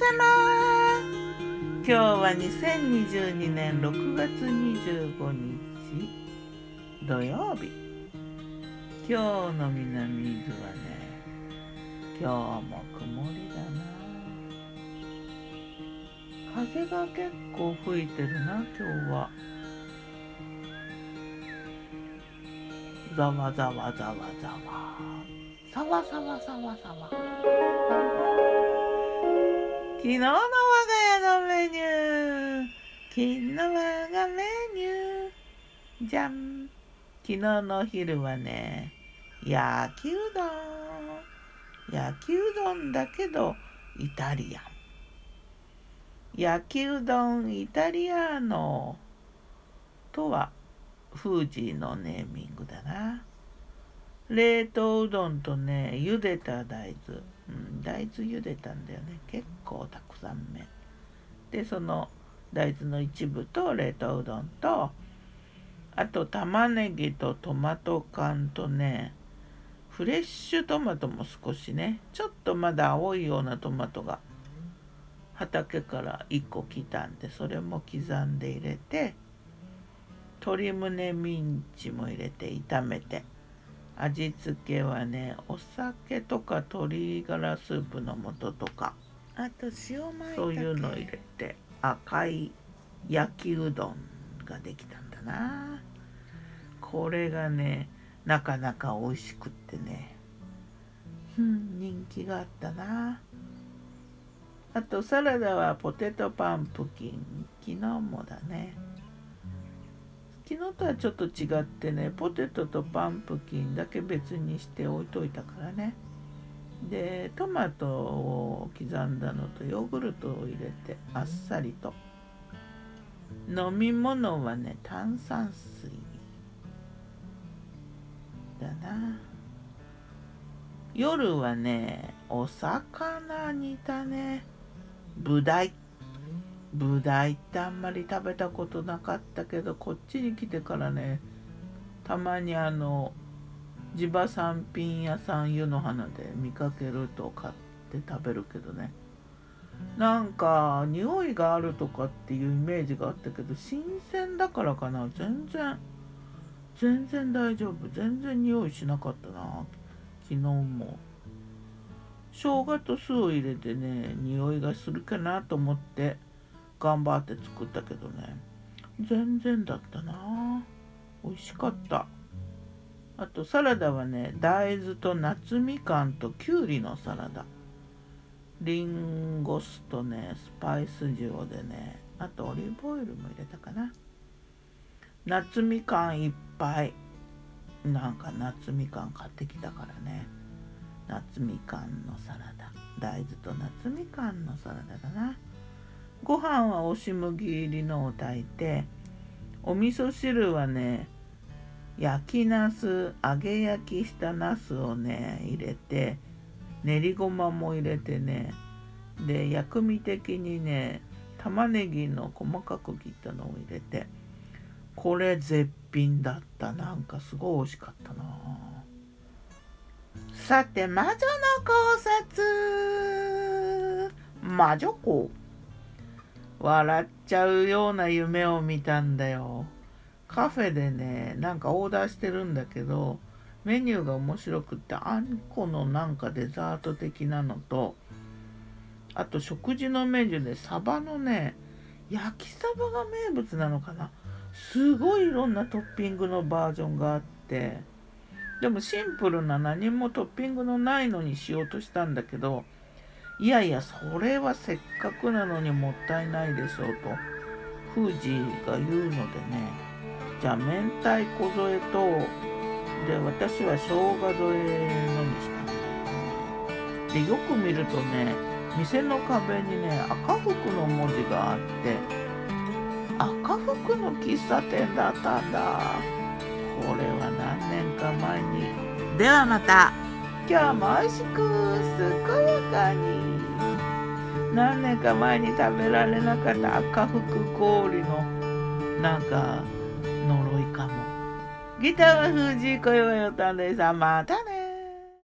様。今日は2022年6月25日土曜日。今日の南伊豆はね今日も曇りだな。風が結構吹いてるな今日は。ざわざわざわざわ。さわさわさわさわ。昨日の我が家のメニュー。昨日我がメニュー。じゃん昨日のお昼はね焼きうどん。焼きうどんだけどイタリアン。焼きうどんイタリアーノとはフージーのネーミングだな。冷凍うどんとね茹でた大豆、ん、大豆茹でたんだよね。結構たくさん目でその大豆の一部と冷凍うどんとあと玉ねぎとトマト缶とねフレッシュトマトも少しねちょっとまだ青いようなトマトが畑から1個来たんでそれも刻んで入れて鶏胸ミンチも入れて炒めて。味付けはねお酒とか鶏ガラスープの素とか。あと塩米そういうの入れて赤い焼きうどんができたんだな。これがねなかなか美味しくってね。うん人気があったな。あとサラダはポテトパンプキン。昨日もだね昨日とはちょっと違ってねポテトとパンプキンだけ別にして置いといたからね。でトマトを刻んだのとヨーグルトを入れてあっさりと。飲み物はね炭酸水だな。夜はねお魚煮たね。ブダイブダイってあんまり食べたことなかったけどこっちに来てからねたまにあの地場産品屋さん湯の花で見かけると買って食べるけどね。なんか匂いがあるとかっていうイメージがあったけど新鮮だからかな。全然全然大丈夫。全然匂いしなかったな。昨日も。生姜と酢を入れてね匂いがするかなと思って。頑張って作ったけどね。全然だったな。美味しかった。あとサラダはね大豆と夏みかんときゅうりのサラダ。リンゴ酢とねスパイス塩でねあとオリーブオイルも入れたかな。夏みかんいっぱい。なんか夏みかん買ってきたからね。夏みかんのサラダ。大豆と夏みかんのサラダだな。ご飯は押し麦入りのを炊いてお味噌汁はね焼きなす揚げ焼きしたなすをね入れて練りごまも入れてねで薬味的にね玉ねぎの細かく切ったのを入れてこれ絶品だった。なんかすごい美味しかったな。さて魔女の考察。魔女子笑っちゃうような夢を見たんだよ。カフェでね、なんかオーダーしてるんだけど、メニューが面白くってあんこのなんかデザート的なのと、あと食事のメニューでサバのね、焼きサバが名物なのかな。すごいいろんなトッピングのバージョンがあって、でもシンプルな何もトッピングのないのにしようとしたんだけど、いやいやそれはせっかくなのにもったいないでしょうと。富士が言うのでね。じゃあ明太子添えとで私は生姜添えのにしたんだよでよく見るとね店の壁にね赤福の文字があって赤福の喫茶店だったんだ。これは何年か前に。ではまた。今日も美味しく健やかに何年か前に食べられなかった赤福氷のなんか呪いかも。ギターは藤井小岩よたんでさまたね。